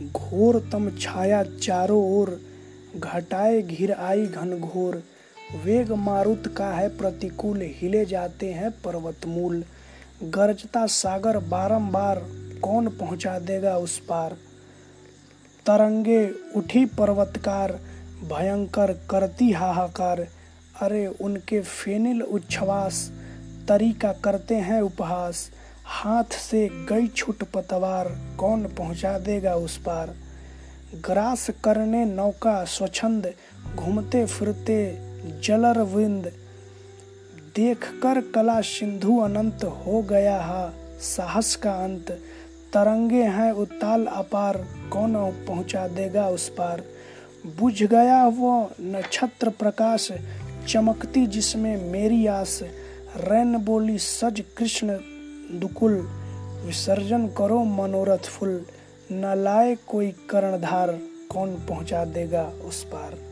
घोर तम छाया चारों ओर, घटाए घिर आई घनघोर वेग मारुत का है प्रतिकूल, हिले जाते हैं पर्वत मूल गरजता सागर बारंबार, कौन पहुँचा देगा उस पार? तरंगे उठी पर्वतकार, भयंकर करती हाहाकार। अरे, उनके फेनिल उच्छ्वास, तरीका करते हैं उपहास। हाथ से गई छुट पतवार कौन पहुँचा देगा उस पार? ग्रास करने नौका स्वच्छंद, घूमते फिरते जलर विंद। देख कर कला सिंधु अनंत हो गया हा साहस का अंत। तरंगे हैं उताल अपार, कौन पहुँचा देगा उस पार? बुझ गया वो नक्षत्र प्रकाश, चमकती जिसमें मेरी आस। रैन बोली, सज कृष्ण दुकुल विसर्जन करो मनोरथ फुल। न लाए कोई कर्णधार कौन पहुँचा देगा उस पार?